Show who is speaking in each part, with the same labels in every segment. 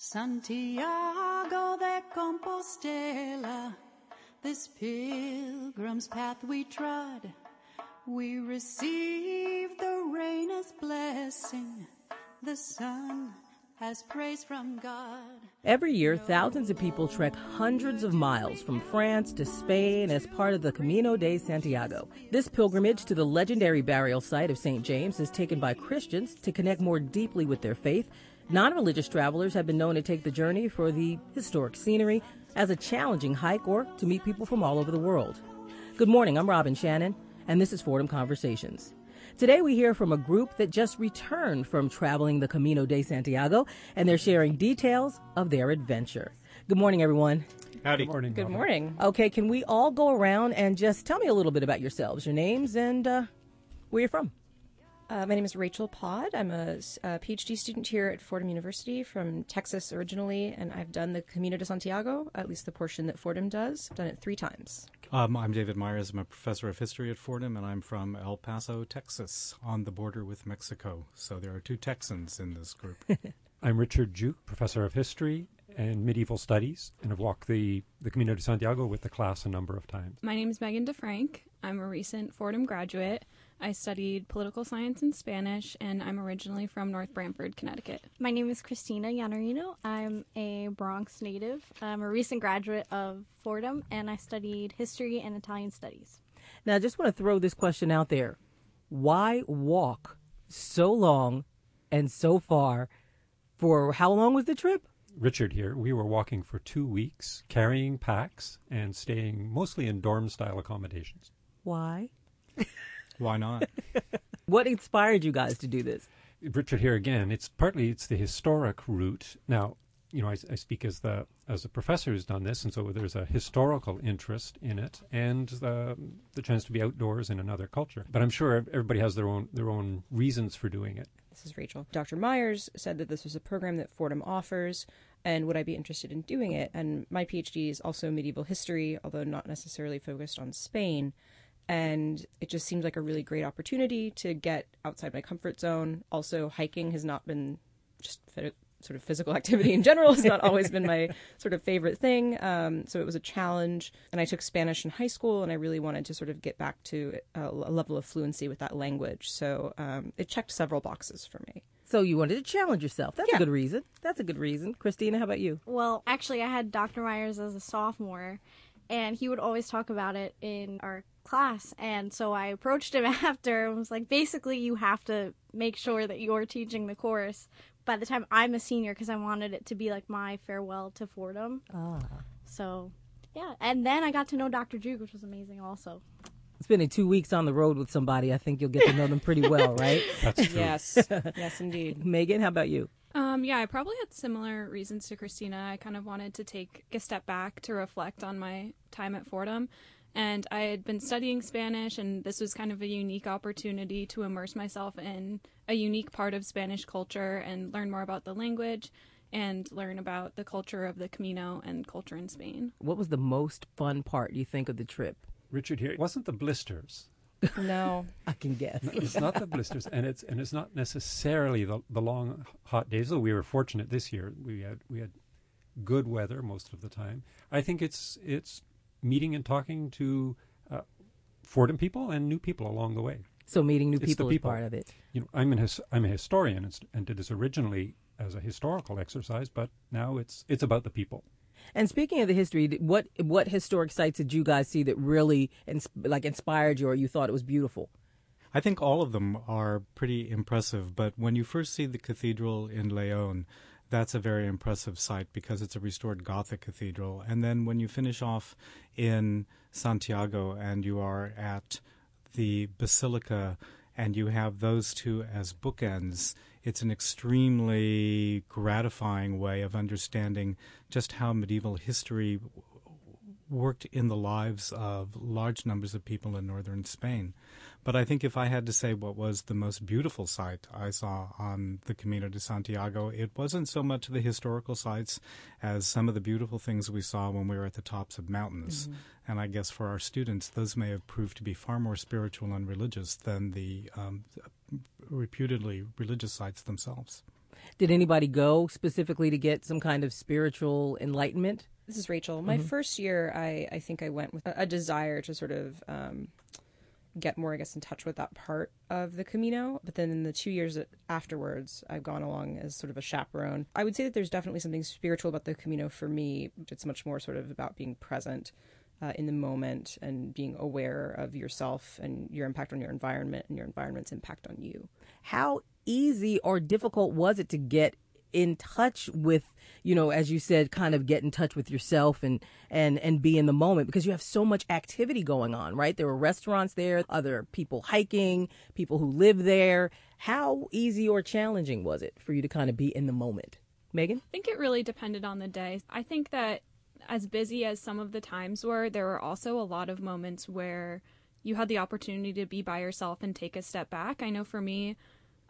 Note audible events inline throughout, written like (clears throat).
Speaker 1: Santiago de Compostela, this pilgrim's path we trod, we receive the rain as blessing, the sun as praise from God.
Speaker 2: Every year, thousands of people trek hundreds of miles from France to Spain as part of the Camino de Santiago. This pilgrimage to the legendary burial site of St. James is taken by Christians to connect more deeply with their faith Non religious travelers have been known to take the journey for the historic scenery as a challenging hike or to meet people from all over the world. Good morning, I'm Robin Shannon, and this is Fordham Conversations. Today we hear from a group that just returned from traveling the Camino de Santiago, and they're sharing details of their adventure. Good morning, everyone.
Speaker 3: Howdy.
Speaker 4: Good morning.
Speaker 5: Good
Speaker 4: Robin.
Speaker 5: morning.
Speaker 2: Okay, can we all go around and just tell me a little bit about yourselves, your names, and uh, where you're from?
Speaker 5: Uh, my name is Rachel Pod. I'm a, a, PhD student here at Fordham University from Texas originally, and I've done the Camino de Santiago, at least the portion that Fordham does. I've done it three times.
Speaker 3: Um, I'm David Myers. I'm a professor of history at Fordham, and I'm from El Paso, Texas, on the border with Mexico. So there are two Texans in this group. (laughs)
Speaker 4: I'm Richard Gyug, professor of history and medieval studies, and have walked the, the Camino de Santiago with the class a number of times.
Speaker 6: My name is Megan DeFrank. I'm a recent Fordham graduate. I studied political science and Spanish, and I'm originally from North Branford, Connecticut.
Speaker 7: My name is Christina Iannarino. I'm a Bronx native. I'm a recent graduate of Fordham, and I studied history and Italian studies.
Speaker 2: Now, I just want to throw this question out there. Why walk so long and so far for how long was the trip?
Speaker 4: Richard here. We were walking for two weeks, carrying packs and staying mostly in dorm style accommodations.
Speaker 2: Why?
Speaker 3: Why not? (laughs)
Speaker 2: what inspired you guys to do this?
Speaker 4: Richard here again. It's partly it's the historic route. Now, you know, I, I, speak as the as a professor who's done this, and so there's a historical interest in it, and the the chance to be outdoors in another culture. But I'm sure everybody has their own their own reasons for doing it.
Speaker 5: This is Rachel. Dr. Myers said that this was a program that Fordham offers, and would I be interested in doing it? And my PhD is also medieval history, although not necessarily focused on Spain and it just seemed like a really great opportunity to get outside my comfort zone. Also, hiking has not been just sort of physical (laughs) activity in general has not always been my (laughs) sort of favorite thing. Um, so it was a challenge, and I took Spanish in high school, and I really wanted to sort of get back to a, a level of fluency with that language. So um, it checked several boxes for me.
Speaker 2: So you wanted to challenge yourself. That's yeah. a good reason. That's a good reason. Christina, how about you?
Speaker 7: Well, actually, I had Dr. Myers as a sophomore, and he would always talk about it in our class. And so I approached him (laughs) after and was like, basically, you have to make sure that you're teaching the course by the time I'm a senior because I wanted it to be like my farewell to Fordham.
Speaker 2: Ah.
Speaker 7: So, yeah. And then I got to know Dr. Gyug, which was amazing also.
Speaker 2: Spending two weeks on the road with somebody, I think you'll get to know them pretty well, right? (laughs)
Speaker 4: That's true.
Speaker 5: Yes. (laughs) yes, indeed.
Speaker 2: Megan, how about you?
Speaker 6: Um, yeah, I probably had similar reasons to Christina. I kind of wanted to take a step back to reflect on my time at Fordham. And I had been studying Spanish, and this was kind of a unique opportunity to immerse myself in a unique part of Spanish culture and learn more about the language and learn about the culture of the Camino and culture in Spain.
Speaker 2: What was the most fun part, you think, of the trip?
Speaker 4: Richard here. It wasn't the blisters.
Speaker 5: No, (laughs)
Speaker 2: I can guess.
Speaker 4: No, it's not the blisters, and it's and it's not necessarily the the long hot days. Though we were fortunate this year, we had we had good weather most of the time. I think it's it's meeting and talking to uh, Fordham people and new people along the way.
Speaker 2: So meeting new
Speaker 4: it's
Speaker 2: people,
Speaker 4: people
Speaker 2: is part of it.
Speaker 4: You know, I'm an his, I'm a historian and, and did this originally as a historical exercise, but now it's it's about the people.
Speaker 2: And speaking of the history, what what historic sites did you guys see that really ins- like inspired you, or you thought it was beautiful?
Speaker 3: I think all of them are pretty impressive. But when you first see the cathedral in Leon, that's a very impressive site because it's a restored Gothic cathedral. And then when you finish off in Santiago and you are at the Basilica and you have those two as bookends, it's an extremely gratifying way of understanding just how medieval history worked in the lives of large numbers of people in northern Spain. But I think if I had to say what was the most beautiful sight I saw on the Camino de Santiago, it wasn't so much the historical sites as some of the beautiful things we saw when we were at the tops of mountains. Mm-hmm. And I guess for our students, those may have proved to be far more spiritual and religious than the um, reputedly religious sites themselves.
Speaker 2: Did anybody go specifically to get some kind of spiritual enlightenment?
Speaker 5: This is Rachel. My first year, I, I think I went with a, a desire to sort of um, get more, I guess, in touch with that part of the Camino. But then in the two years afterwards, I've gone along as sort of a chaperone. I would say that there's definitely something spiritual about the Camino for me. It's much more sort of about being present uh, in the moment and being aware of yourself and your impact on your environment and your environment's impact on you.
Speaker 2: How easy or difficult was it to get in touch with you know as you said kind of get in touch with yourself and and and be in the moment? Because you have so much activity going on right? There were restaurants there other people hiking people who live there. How easy or challenging was it for you to kind of be in the moment? Megan?
Speaker 6: I think it really depended on the day. I think that as busy as some of the times were, there were also a lot of moments where you had the opportunity to be by yourself and take a step back. I know for me,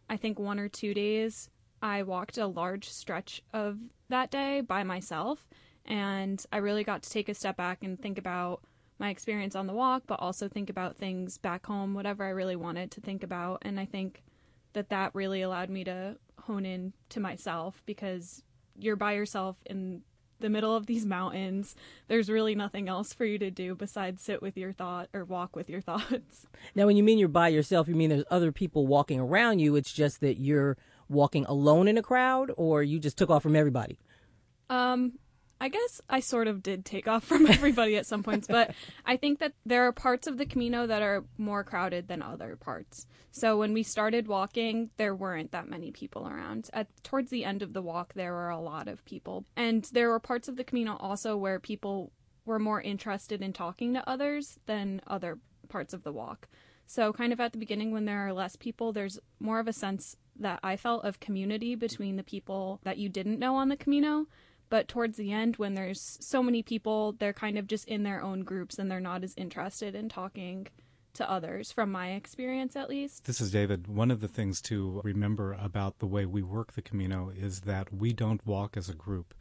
Speaker 6: I think one or two days I walked a large stretch of that day by myself, and I really got to take a step back and think about my experience on the walk, but also think about things back home, whatever I really wanted to think about. And I think that that really allowed me to hone in to myself because you're by yourself in the middle of these mountains. There's really nothing else for you to do besides sit with your thought or walk with your (laughs) thoughts.
Speaker 2: now when you mean you're by yourself you mean there's other people walking around you it's just that you're walking alone in a crowd or you just took off from everybody
Speaker 6: Um, I guess I sort of did take off from (laughs) everybody at some points, but I think that there are parts of the Camino that are more crowded than other parts. So when we started walking, there weren't that many people around. At towards the end of the walk, there were a lot of people, and there were parts of the Camino also where people were more interested in talking to others than other parts of the walk. So kind of at the beginning when there are less people, there's more of a sense that I felt of community between the people that you didn't know on the Camino but towards the end when there's so many people they're kind of just in their own groups and they're not as interested in talking to others from my experience at least
Speaker 3: This is David. One of the things to remember about the way we work the Camino is that we don't walk as a group.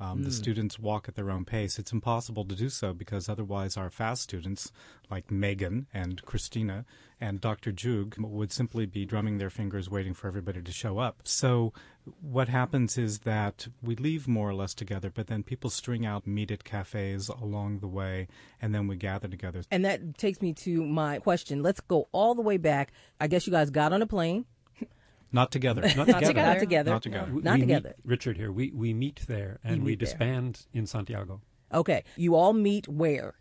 Speaker 3: Um, The students walk at their own pace. It's impossible to do so because otherwise, our fast students, like Megan and Christina and Dr. Gyug, would simply be drumming their fingers waiting for everybody to show up. So, what happens is that we leave more or less together, but then people string out meet at cafes along the way, and then we gather together.
Speaker 2: And that takes me to my question. Let's go all the way back. I guess you guys got on a plane.
Speaker 3: Not (laughs) together.
Speaker 4: Not
Speaker 5: Not
Speaker 4: together.
Speaker 5: together.
Speaker 2: Not together.
Speaker 3: Not together.
Speaker 4: We-
Speaker 2: Not
Speaker 4: we meet-
Speaker 2: together.
Speaker 4: Richard here. We we meet there and we
Speaker 2: meet there.
Speaker 4: disband in Santiago.
Speaker 2: Okay. You all meet where?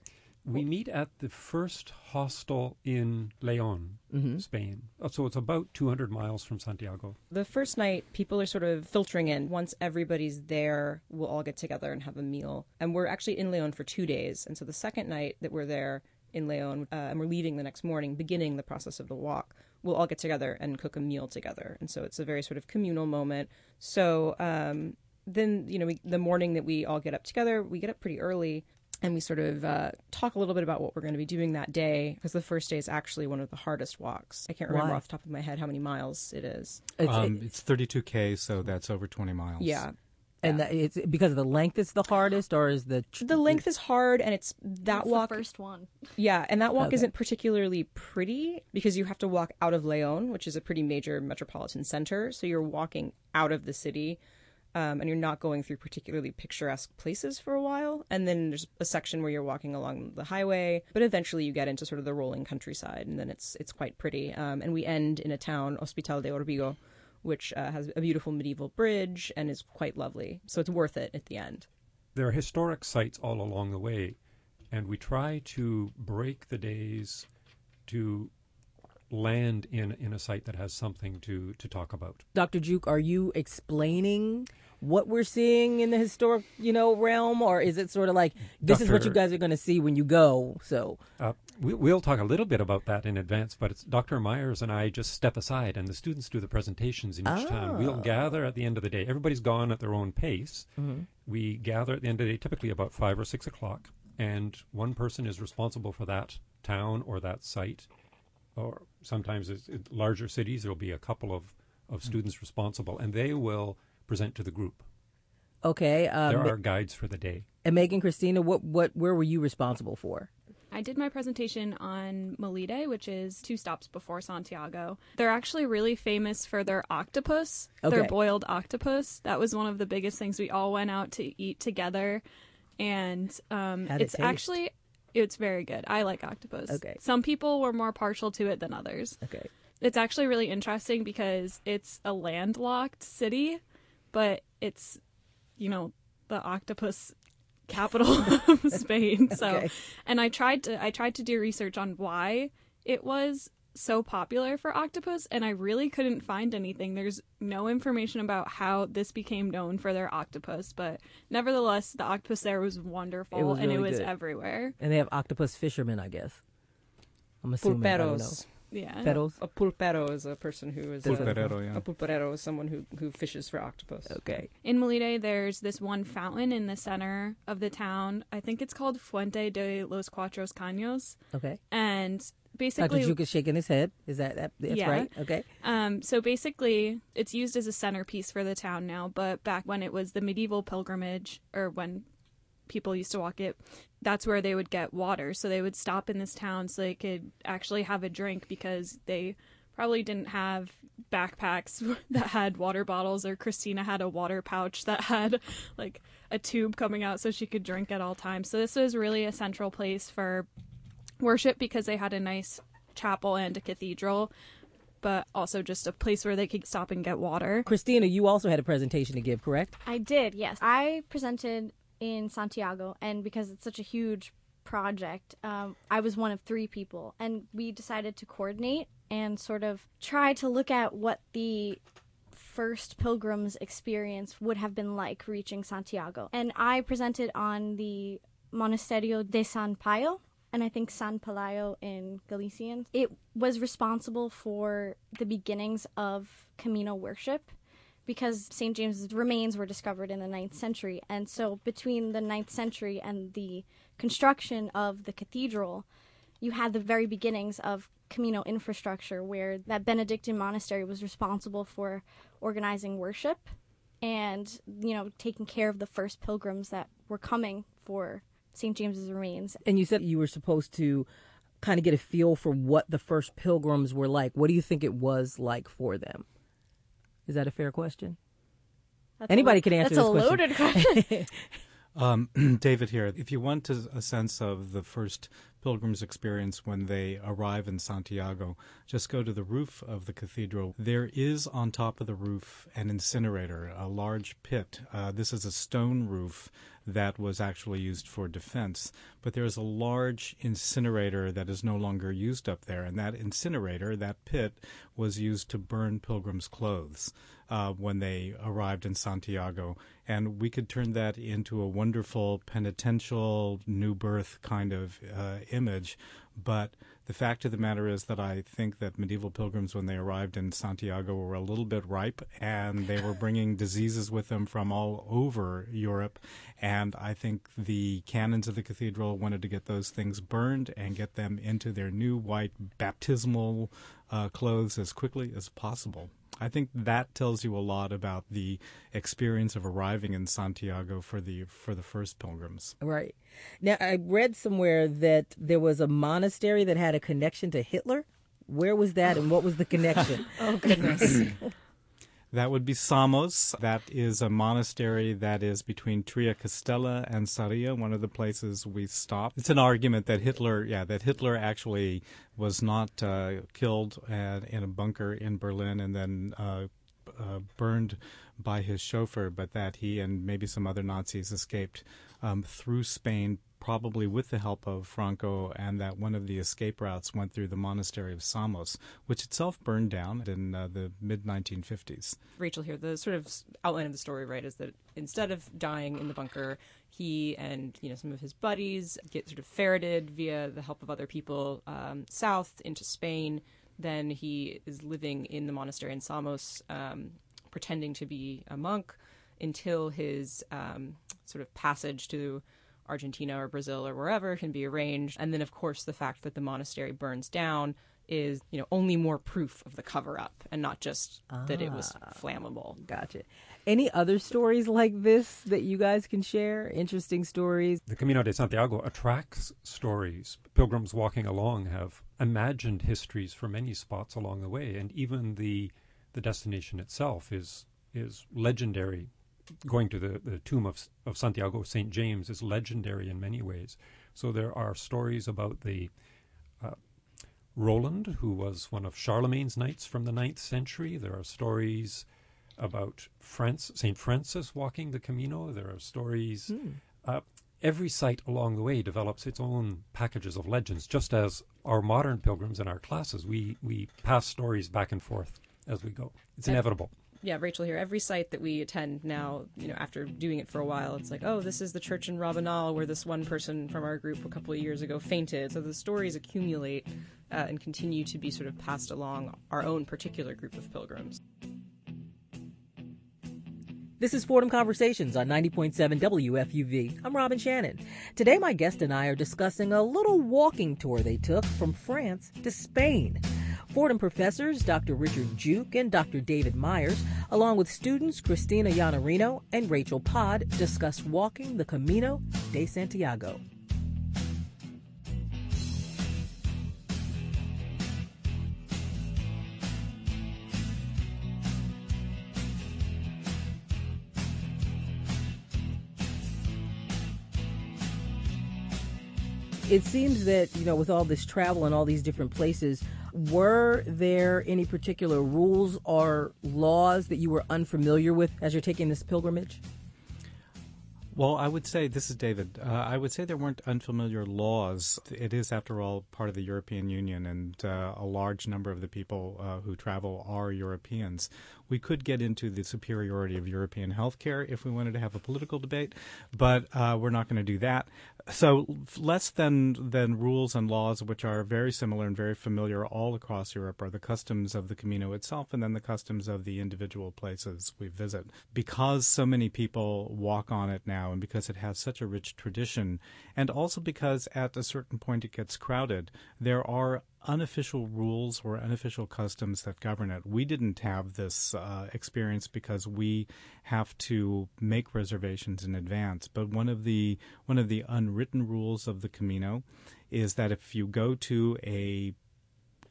Speaker 4: We meet at the first hostel in Leon,
Speaker 2: Mm-hmm.
Speaker 4: Spain. Uh, So it's about 200 miles from Santiago.
Speaker 5: The first night, people are sort of filtering in. Once everybody's there, we'll all get together and have a meal. And we're actually in Leon for two days. And so the second night that we're there in Leon, uh, and we're leaving the next morning, beginning the process of the walk, we'll all get together and cook a meal together. And so it's a very sort of communal moment. So um, then, you know, we, the morning that we all get up together, we get up pretty early. And we sort of uh, talk a little bit about what we're going to be doing that day because the first day is actually one of the hardest walks. I can't remember
Speaker 2: Why?
Speaker 5: off the top of my head how many miles it is.
Speaker 2: It's,
Speaker 3: Um, it's 32k, so that's over 20 miles.
Speaker 5: Yeah.
Speaker 2: And that it's because of the length. It's the hardest, or is the tr-
Speaker 5: The length is hard and it's that
Speaker 7: That's
Speaker 5: walk
Speaker 7: the first one.
Speaker 5: Yeah, and that walk
Speaker 2: Okay.
Speaker 5: isn't particularly pretty because you have to walk out of Leon, which is a pretty major metropolitan center. So you're walking out of the city, um, and you're not going through particularly picturesque places for a while. And then there's a section where you're walking along the highway, but eventually you get into sort of the rolling countryside, and then it's it's quite pretty. Um, and we end in a town, Hospital de Orbigo, which uh, has a beautiful medieval bridge and is quite lovely. So it's worth it at the end.
Speaker 4: There are historic sites all along the way, and we try to break the days to land in, in a site that has something to, to talk about.
Speaker 2: Dr. Gyug, are you explaining what we're seeing in the historic, you know, realm, or is it sort of like this is what you guys are going to see when you go? So
Speaker 4: Uh, we, we'll talk a little bit about that in advance, but it's Dr. Myers and I just step aside, and the students do the presentations in each town. We'll ah. gather at the end of the day. Everybody's gone at their own pace. Mm-hmm. We gather at the end of the day, typically about five or six o'clock, and one person is responsible for that town or that site. Or sometimes it's, in larger cities, there will be a couple of, of mm. students responsible, and they will present to the group.
Speaker 2: okay, um,
Speaker 4: There are guides for the day.
Speaker 2: and Megan, Christina, what what where were you responsible for?
Speaker 6: I did my presentation on Melide, which is two stops before Santiago. They're actually really famous for their octopus,
Speaker 2: okay.
Speaker 6: their boiled octopus. That was one of the biggest things. We all went out to eat together, and um,
Speaker 2: How'd it
Speaker 6: it's actually it's very good. I like octopus.
Speaker 2: Okay.
Speaker 6: Some people were more partial to it than others.
Speaker 2: Okay.
Speaker 6: It's actually really interesting because it's a landlocked city, but it's, you know, the octopus (laughs) capital of (laughs) Spain. So,
Speaker 2: Okay.
Speaker 6: and I tried to I tried to do research on why it was so popular for octopus and I really couldn't find anything. There's no information about how this became known for their octopus, but nevertheless, the octopus there was wonderful
Speaker 2: It was
Speaker 6: and it
Speaker 2: really
Speaker 6: was
Speaker 2: good.
Speaker 6: everywhere.
Speaker 2: And they have octopus fishermen, I guess. I'm assuming. I don't know.
Speaker 5: Pulperos.
Speaker 6: Yeah.
Speaker 2: Peros.
Speaker 5: A pulpero is a person who is
Speaker 3: Pulperero,
Speaker 5: a,
Speaker 3: yeah.
Speaker 5: a pulperero is someone who who fishes for octopus.
Speaker 2: Okay.
Speaker 6: In Melide, there's this one fountain in the center of the town. I think it's called Fuente de los Cuatro Caños.
Speaker 2: Okay.
Speaker 6: And
Speaker 2: Dr.
Speaker 6: basically,
Speaker 2: Gyug is shaking his head. Is that, that that's
Speaker 6: Yeah.
Speaker 2: right? Okay.
Speaker 6: um, so basically, it's used as a centerpiece for the town now. But back when it was the medieval pilgrimage, or when people used to walk it, that's where they would get water. So they would stop in this town so they could actually have a drink because they probably didn't have backpacks (laughs) that had water bottles or Christina had a water pouch that had like a tube coming out so she could drink at all times. So this was really a central place for worship because they had a nice chapel and a cathedral, but also just a place where they could stop and get water.
Speaker 2: Christina, you also had a presentation to give, correct?
Speaker 7: I did, yes. I presented in Santiago, and because it's such a huge project, um, I was one of three people, and we decided to coordinate and sort of try to look at what the first pilgrim's experience would have been like reaching Santiago. And I presented on the Monasterio de San Payo, and I think San Pelayo in Galician. It was responsible for the beginnings of Camino worship because St. James's remains were discovered in the 9th century. And so between the 9th century and the construction of the cathedral, you had the very beginnings of Camino infrastructure where that Benedictine monastery was responsible for organizing worship and, you know, taking care of the first pilgrims that were coming for St. James's remains.
Speaker 2: And you said you were supposed to kind of get a feel for what the first pilgrims were like. What do you think it was like for them? Is that a fair question?
Speaker 7: That's
Speaker 2: Anybody
Speaker 7: a,
Speaker 2: can answer
Speaker 7: that's
Speaker 2: this
Speaker 7: a
Speaker 2: question.
Speaker 7: loaded question. (laughs)
Speaker 3: Um, (clears throat) David here. If you want a, a sense of the first pilgrim's experience when they arrive in Santiago, just go to the roof of the cathedral. There is on top of the roof an incinerator, a large pit. Uh, this is a stone roof that was actually used for defense, but there's a large incinerator that is no longer used up there, and that incinerator, that pit, was used to burn pilgrims' clothes uh, when they arrived in Santiago. And we could turn that into a wonderful penitential new birth kind of uh, image. But the fact of the matter is that I think that medieval pilgrims, when they arrived in Santiago, were a little bit ripe and they were bringing (laughs) diseases with them from all over Europe. And I think the canons of the cathedral wanted to get those things burned and get them into their new white baptismal uh, clothes as quickly as possible. I think that tells you a lot about the experience of arriving in Santiago for the for the first pilgrims.
Speaker 2: Right. Now, I read somewhere that there was a monastery that had a connection to Hitler. Where was that and what was the connection? (laughs)
Speaker 5: Oh goodness. (laughs)
Speaker 3: That would be Samos. That is a monastery that is between Triacastela and Sarria, one of the places we stopped. It's an argument that Hitler, yeah, that Hitler actually was not uh, killed at, in a bunker in Berlin and then uh, uh, burned by his chauffeur, but that he and maybe some other Nazis escaped um, through Spain, probably with the help of Franco, and that one of the escape routes went through the monastery of Samos, which itself burned down in uh, the mid 1950s.
Speaker 5: Rachel here. The sort of outline of the story, right, is that instead of dying in the bunker, he and you know some of his buddies get sort of ferreted via the help of other people um, south into Spain. Then he is living in the monastery in Samos, um, pretending to be a monk, until his um, sort of passage to Argentina or Brazil or wherever can be arranged. And then, of course, the fact that the monastery burns down is, you know, only more proof of the cover up and not just that it was ah. flammable.
Speaker 2: Gotcha. Any other stories like this that you guys can share? Interesting stories?
Speaker 4: The Camino de Santiago attracts stories. Pilgrims walking along have imagined histories for many spots along the way, and even the the destination itself is is legendary. Going to the, the tomb of, of Santiago St. James is legendary in many ways. So there are stories about the uh, Roland, who was one of Charlemagne's knights from the ninth century. There are stories about France, St. Francis walking the Camino. There are stories. Mm. Uh, every site along the way develops its own packages of legends, just as our modern pilgrims in our classes, we, we pass stories back and forth as we go. It's inevitable
Speaker 5: yeah, Rachel here. Every site that we attend now, you know, after doing it for a while, it's like, oh, this is the church in Rabanal where this one person from our group a couple of years ago fainted. So the stories accumulate uh, and continue to be sort of passed along our own particular group of pilgrims.
Speaker 2: This is Fordham Conversations on 90.7 WFUV. I'm Robin Shannon. Today, my guest and I are discussing a little walking tour they took from France to Spain. Fordham professors Dr. Richard Gyug and Dr. David Myers, along with students Christina Iannarino and Rachel Pod, discuss walking the Camino de Santiago. It seems that you know with all this travel and all these different places were there any particular rules or laws that you were unfamiliar with as you're taking this pilgrimage
Speaker 3: well, I would say this is David. Uh, I would say there weren't unfamiliar laws. It is, after all, part of the European Union, and uh, a large number of the people uh, who travel are Europeans. We could get into the superiority of European healthcare if we wanted to have a political debate, but uh, we're not going to do that. So, less than than rules and laws, which are very similar and very familiar all across Europe, are the customs of the Camino itself, and then the customs of the individual places we visit. Because so many people walk on it now now and because it has such a rich tradition, and also because at a certain point it gets crowded, there are unofficial rules or unofficial customs that govern it. We didn't have this uh, experience because we have to make reservations in advance. But one of the one of the unwritten rules of the Camino is that if you go to a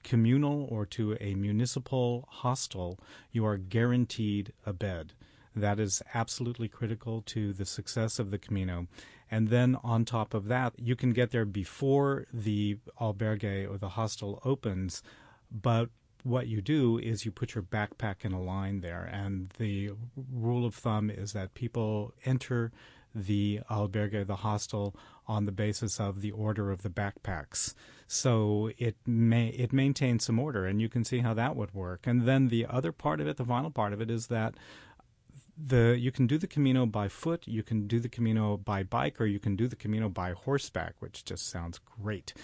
Speaker 3: communal or to a municipal hostel, you are guaranteed a bed. That is absolutely critical to the success of the Camino. And then on top of that, you can get there before the albergue or the hostel opens, but what you do is you put your backpack in a line there. And the rule of thumb is that people enter the albergue, the hostel, on the basis of the order of the backpacks. So it may it maintains some order, and you can see how that would work. And then the other part of it, the final part of it, is that the you can do the Camino by foot, you can do the Camino by bike, or you can do the Camino by horseback, which just sounds great.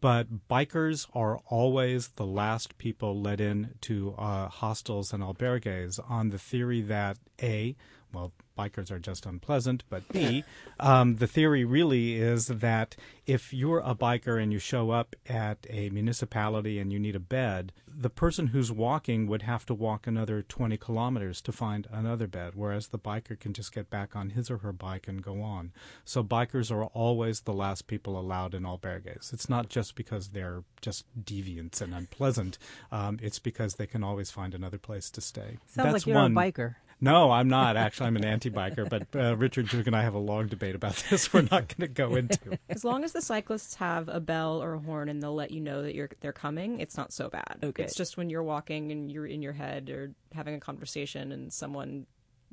Speaker 3: But bikers are always the last people let in to uh, hostels and albergues on the theory that a well, bikers are just unpleasant. But B, um, the theory really is that if you're a biker and you show up at a municipality and you need a bed, the person who's walking would have to walk another 20 kilometers to find another bed, whereas the biker can just get back on his or her bike and go on. So bikers are always the last people allowed in albergues. It's not just because they're just deviants and unpleasant. Um, it's because they can always find another place to stay.
Speaker 2: Sounds That's like you're one, a biker.
Speaker 3: No, I'm not. Actually, I'm an anti-biker, but uh, Richard Gyug and I have a long debate about (laughs) this. We're not going to go into.
Speaker 5: As long as the cyclists have a bell or a horn and they'll let you know that you're they're coming, it's not so bad. Okay. It's just when you're walking and you're in your head or having a conversation and someone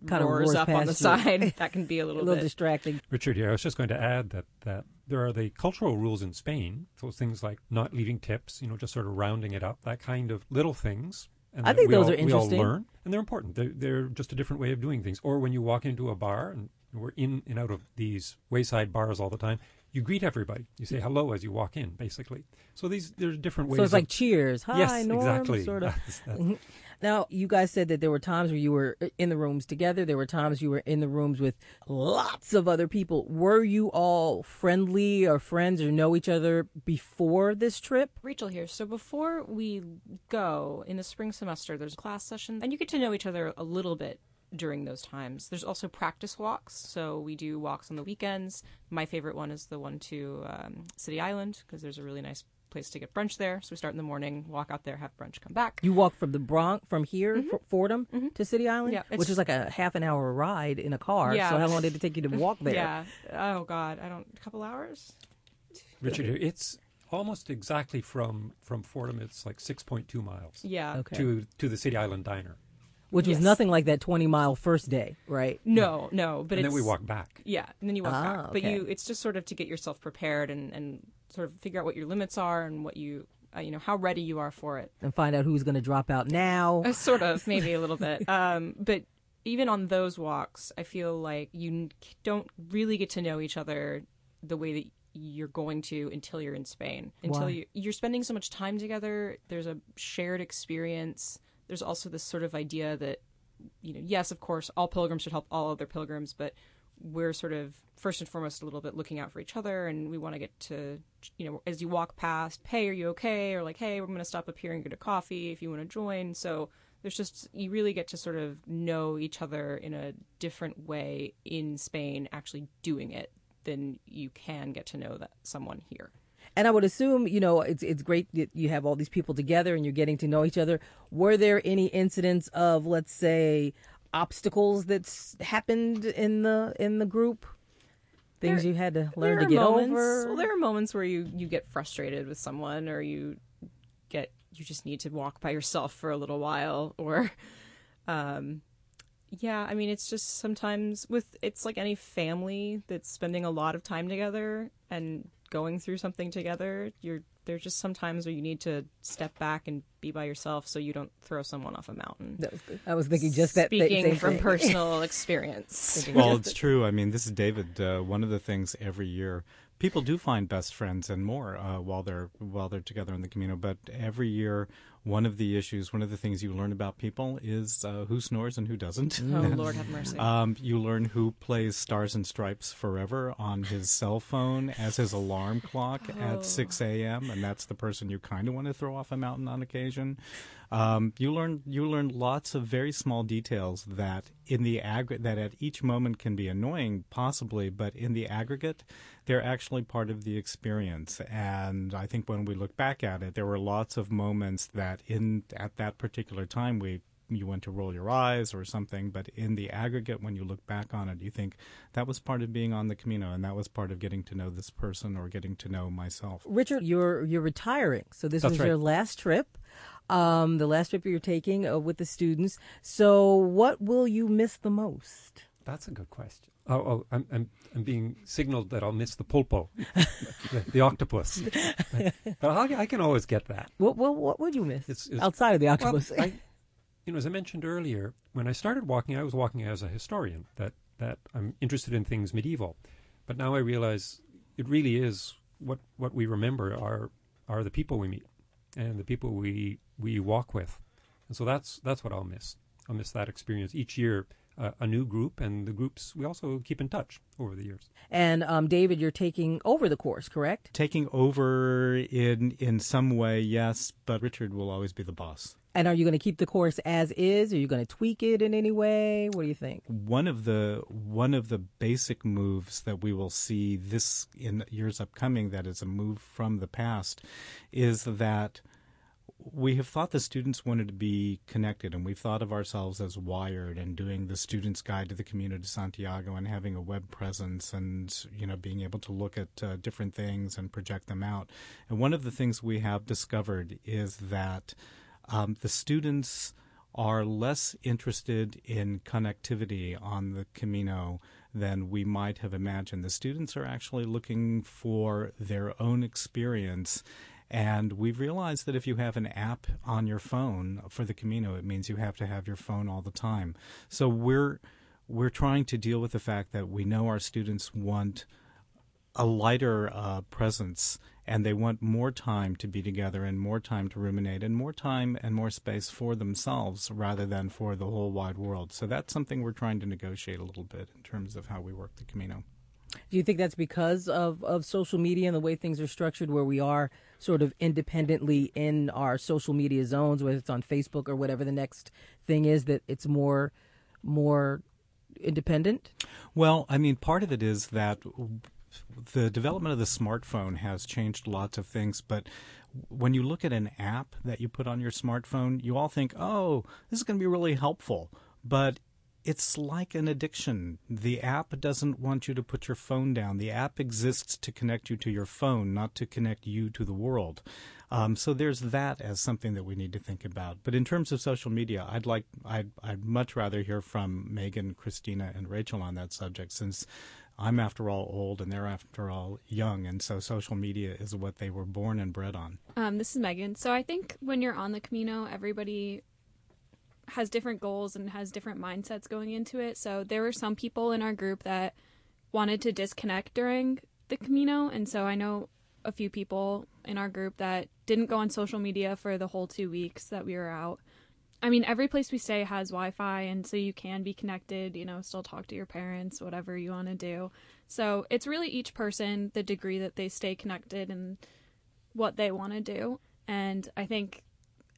Speaker 5: kind roars, of up on the you. side, (laughs) that can be a little,
Speaker 2: a little
Speaker 5: bit
Speaker 2: distracting.
Speaker 4: Richard here. I was just going to add that that there are the cultural rules in Spain. So things like not leaving tips, you know, just sort of rounding it up, that kind of little things
Speaker 2: and I think those all, are interesting.
Speaker 4: We all learn, and they're important. They're, they're just a different way of doing things. Or when you walk into a bar, and we're in and out of these wayside bars all the time, you greet everybody. You say hello as you walk in, basically. So these there's different ways.
Speaker 2: So it's
Speaker 4: of,
Speaker 2: like cheers. Hi,
Speaker 4: yes,
Speaker 2: Norm,
Speaker 4: exactly.
Speaker 2: Sort of. That's, that's, now, you guys said that there were times where you were in the rooms together. There were times you were in the rooms with lots of other people. Were you all friendly or friends or know each other before this trip?
Speaker 5: Rachel here. So before we go in the spring semester, there's a class session, and you get to know each other a little bit during those times. There's also practice walks. So we do walks on the weekends. My favorite one is the one to um, City Island because there's a really nice place to get brunch there. So we start in the morning, walk out there, have brunch, come back.
Speaker 2: You walk from the Bronx, from here, mm-hmm. Fordham, mm-hmm. to City Island,
Speaker 5: yeah,
Speaker 2: which is like a half an hour ride in a car. Yeah. So how long did it take you to walk (laughs) there?
Speaker 5: yeah. Oh God, I don't. A couple hours.
Speaker 4: Richard, it's almost exactly from from Fordham. It's like six point two miles.
Speaker 5: Yeah.
Speaker 2: Okay.
Speaker 4: To to the City Island Diner.
Speaker 2: Which yes. was nothing like that twenty mile first day, right?
Speaker 5: No, no. But
Speaker 4: and then we walk back.
Speaker 5: Yeah, and then you walk
Speaker 2: ah,
Speaker 5: back. But
Speaker 2: okay.
Speaker 5: you, it's just sort of to get yourself prepared and and sort of figure out what your limits are and what you uh, you know how ready you are for it
Speaker 2: and find out who's going to drop out now
Speaker 5: uh, sort of (laughs) maybe a little bit um, but even on those walks i feel like you don't really get to know each other the way that you're going to until you're in spain until
Speaker 2: Why?
Speaker 5: you you're spending so much time together there's a shared experience there's also this sort of idea that you know yes of course all pilgrims should help all other pilgrims but we're sort of first and foremost a little bit looking out for each other and we want to get to you know as you walk past hey are you okay? or like hey we're going to stop up here and get a coffee if you want to join. So there's just you really get to sort of know each other in a different way in Spain actually doing it than you can get to know that someone here
Speaker 2: and I would assume, you know, it's it's great that you have all these people together and you're getting to know each other. Were there any incidents of, let's say, obstacles that's happened in the in the group? Things
Speaker 5: there,
Speaker 2: you had to learn to get
Speaker 5: moments,
Speaker 2: over.
Speaker 5: Well, there are moments where you you get frustrated with someone, or you get you just need to walk by yourself for a little while, or (laughs) um, yeah. I mean, it's just sometimes with it's like any family that's spending a lot of time together and going through something together. You're there's just sometimes where you need to step back and be by yourself so you don't throw someone off a mountain.
Speaker 2: Was I was thinking just that.
Speaker 5: Speaking
Speaker 2: from
Speaker 5: personal (laughs) experience.
Speaker 3: well, it's true. I mean, this is David. Uh, one of the things every year people do find best friends and more uh, while they're while they're together in the Camino. But every year, one of the issues, one of the things you learn about people is uh, who snores and who doesn't.
Speaker 5: Oh (laughs) Lord, have mercy.
Speaker 3: Um, you learn who plays Stars and Stripes Forever on his cell phone as his alarm clock
Speaker 5: oh.
Speaker 3: at 6 a.m. and that's the person you kind of want to throw off a mountain on occasion. Um, you learn you learn lots of very small details that in the aggregate that at each moment can be annoying, possibly, but in the aggregate, they're actually part of the experience. And I think when we look back at it, there were lots of moments that in at that particular time we you went to roll your eyes or something, but in the aggregate, when you look back on it, you think that was part of being on the Camino, and that was part of getting to know this person or getting to know myself.
Speaker 2: Richard, you're you're retiring, so this
Speaker 4: That's
Speaker 2: was
Speaker 4: right.
Speaker 2: your last trip um, the last trip you're taking uh, with the students. So, what will you miss the most?
Speaker 4: That's a good question. Oh, oh I'm, I'm, I'm being signaled that I'll miss the pulpo, the, the, octopus. (laughs) but I, I, can always get that.
Speaker 2: What, what, what would you miss it's, it's, outside of the octopus?
Speaker 4: Well, I, you know, as I mentioned earlier, when I started walking, I was walking as a historian. That that I'm interested in things medieval, but now I realize it really is what what we remember are are the people we meet and the people we we walk with. And so that's that's what I'll miss. I'll miss that experience each year. Uh, a new group, and the groups we also keep in touch over the years.
Speaker 2: And um, David, you're taking over the course, correct?
Speaker 3: Taking over in in some way, yes, but Richard will always be the boss.
Speaker 2: And are you going to keep the course as is? Are you going to tweak it in any way? What do you think?
Speaker 3: One of the one of the basic moves that we will see this in years upcoming that is a move from the past is that we have thought the students wanted to be connected, and we've thought of ourselves as wired and doing the student's guide to the Camino de Santiago and having a web presence and you know being able to look at uh, different things and project them out. And one of the things we have discovered is that um, the students are less interested in connectivity on the Camino than we might have imagined. The students are actually looking for their own experience and we've realized that if you have an app on your phone for the Camino, it means you have to have your phone all the time. So we're we're trying to deal with the fact that we know our students want a lighter uh, presence and they want more time to be together and more time to ruminate and more time and more space for themselves rather than for the whole wide world. So that's something we're trying to negotiate a little bit in terms of how we work the Camino.
Speaker 2: Do you think that's because of, of social media and the way things are structured, where we are sort of independently in our social media zones, whether it's on Facebook or whatever the next thing is, that it's more more independent?
Speaker 3: Well, I mean, part of it is that the development of the smartphone has changed lots of things, but when you look at an app that you put on your smartphone, you all think, oh, this is going to be really helpful. But it's like an addiction. The app doesn't want you to put your phone down. The app exists to connect you to your phone, not to connect you to the world. Um, so there's that as something that we need to think about. But in terms of social media, I'd like I'd I'd much rather hear from Megan, Christina, and Rachel on that subject since I'm after all old and they're after all young, and so social media is what they were born and bred on.
Speaker 6: Um, this is Megan. So I think when you're on the Camino, everybody has different goals and has different mindsets going into it. So there were some people in our group that wanted to disconnect during the Camino, and so I know a few people in our group that didn't go on social media for the whole two weeks that we were out. I mean, every place we stay has Wi Fi, and so you can be connected, you know, still talk to your parents, whatever you want to do. So it's really each person, the degree that they stay connected and what they want to do. And I think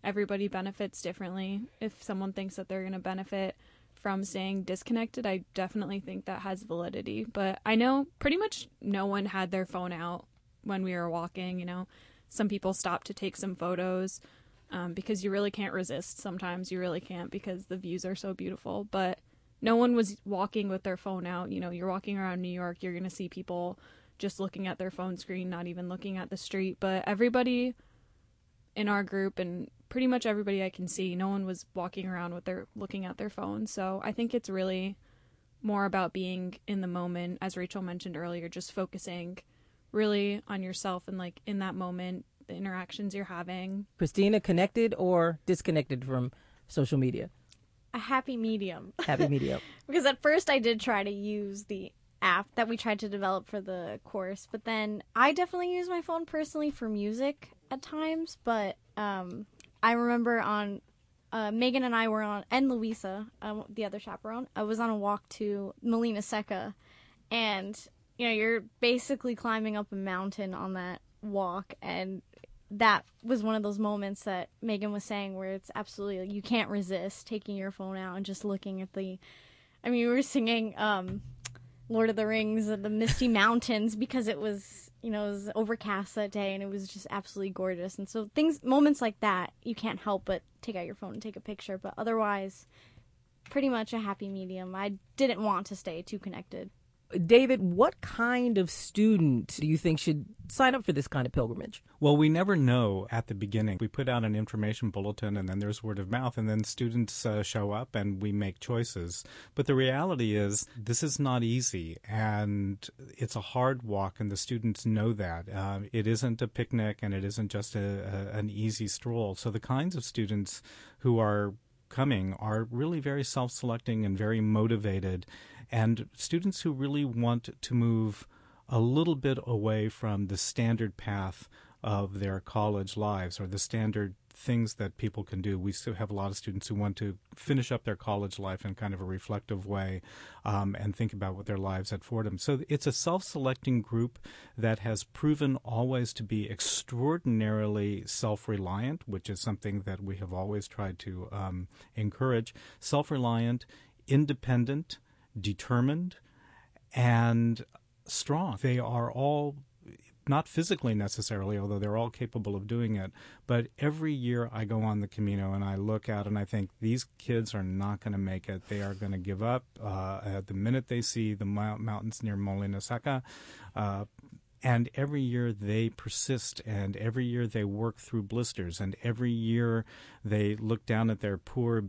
Speaker 6: everybody benefits differently. If someone thinks that they're going to benefit from staying disconnected, I definitely think that has validity. But I know pretty much no one had their phone out when we were walking. You know, some people stopped to take some photos um, because you really can't resist. Sometimes you really can't because the views are so beautiful. But no one was walking with their phone out. You know, you're walking around New York, you're going to see people just looking at their phone screen, not even looking at the street. But everybody in our group and pretty much everybody I can see, no one was walking around with their looking at their phone. So I think it's really more about being in the moment, as Rachel mentioned earlier, just focusing really on yourself and like in that moment, the interactions you're having.
Speaker 2: Christina, connected or disconnected from social media?
Speaker 7: A happy medium. (laughs)
Speaker 2: Happy medium. (laughs)
Speaker 7: because at first I did try to use the app that we tried to develop for the course, but then I definitely use my phone personally for music at times, but um, I remember on uh, Megan and I were on, and Louisa, uh, the other chaperone, I was on a walk to Molinaseca, and you know you're basically climbing up a mountain on that walk, and that was one of those moments that Megan was saying where it's absolutely you can't resist taking your phone out and just looking at the. I mean, we were singing um, Lord of the Rings, of the Misty Mountains, because it was you know, it was overcast that day and it was just absolutely gorgeous. And so things moments like that, you can't help but take out your phone and take a picture, but otherwise pretty much a happy medium. I didn't want to stay too connected.
Speaker 2: David, what kind of student do you think should sign up for this kind of pilgrimage?
Speaker 3: Well, we never know at the beginning. We put out an information bulletin and then there's word of mouth, and then students uh, show up and we make choices. But the reality is, this is not easy and it's a hard walk, and the students know that. Uh, it isn't a picnic and it isn't just a, a, an easy stroll. So the kinds of students who are coming are really very self selecting and very motivated and students who really want to move a little bit away from the standard path of their college lives or the standard things that people can do. We still have a lot of students who want to finish up their college life in kind of a reflective way um, and think about what their lives at Fordham. So it's a self selecting group that has proven always to be extraordinarily self reliant, which is something that we have always tried to um, encourage. Self reliant, independent determined, and strong. They are all not physically necessarily, although they're all capable of doing it. But every year I go on the Camino and I look out and I think these kids are not going to make it. They are going to give up uh, at the minute they see the mountains near Molinaseca. Uh, and every year they persist, and every year they work through blisters, and every year they look down at their poor,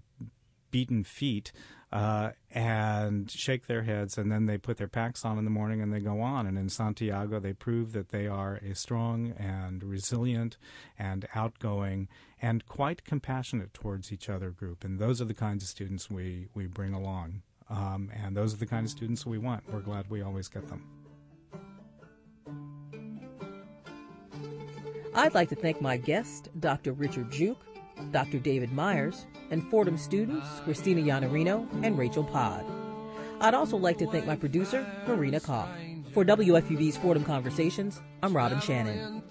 Speaker 3: beaten feet uh, and shake their heads, and then they put their packs on in the morning and they go on. And in Santiago, they prove that they are a strong and resilient and outgoing and quite compassionate towards each other group. And those are the kinds of students we, we bring along. Um, and those are the kind of students we want. We're glad we always get them.
Speaker 2: I'd like to thank my guest, Dr. Richard Gyug, Dr. David Myers, and Fordham students Christina Iannarino and Rachel Pod. I'd also like to thank my producer, Marina Koff. For WFUV's Fordham Conversations, I'm Robin Shannon.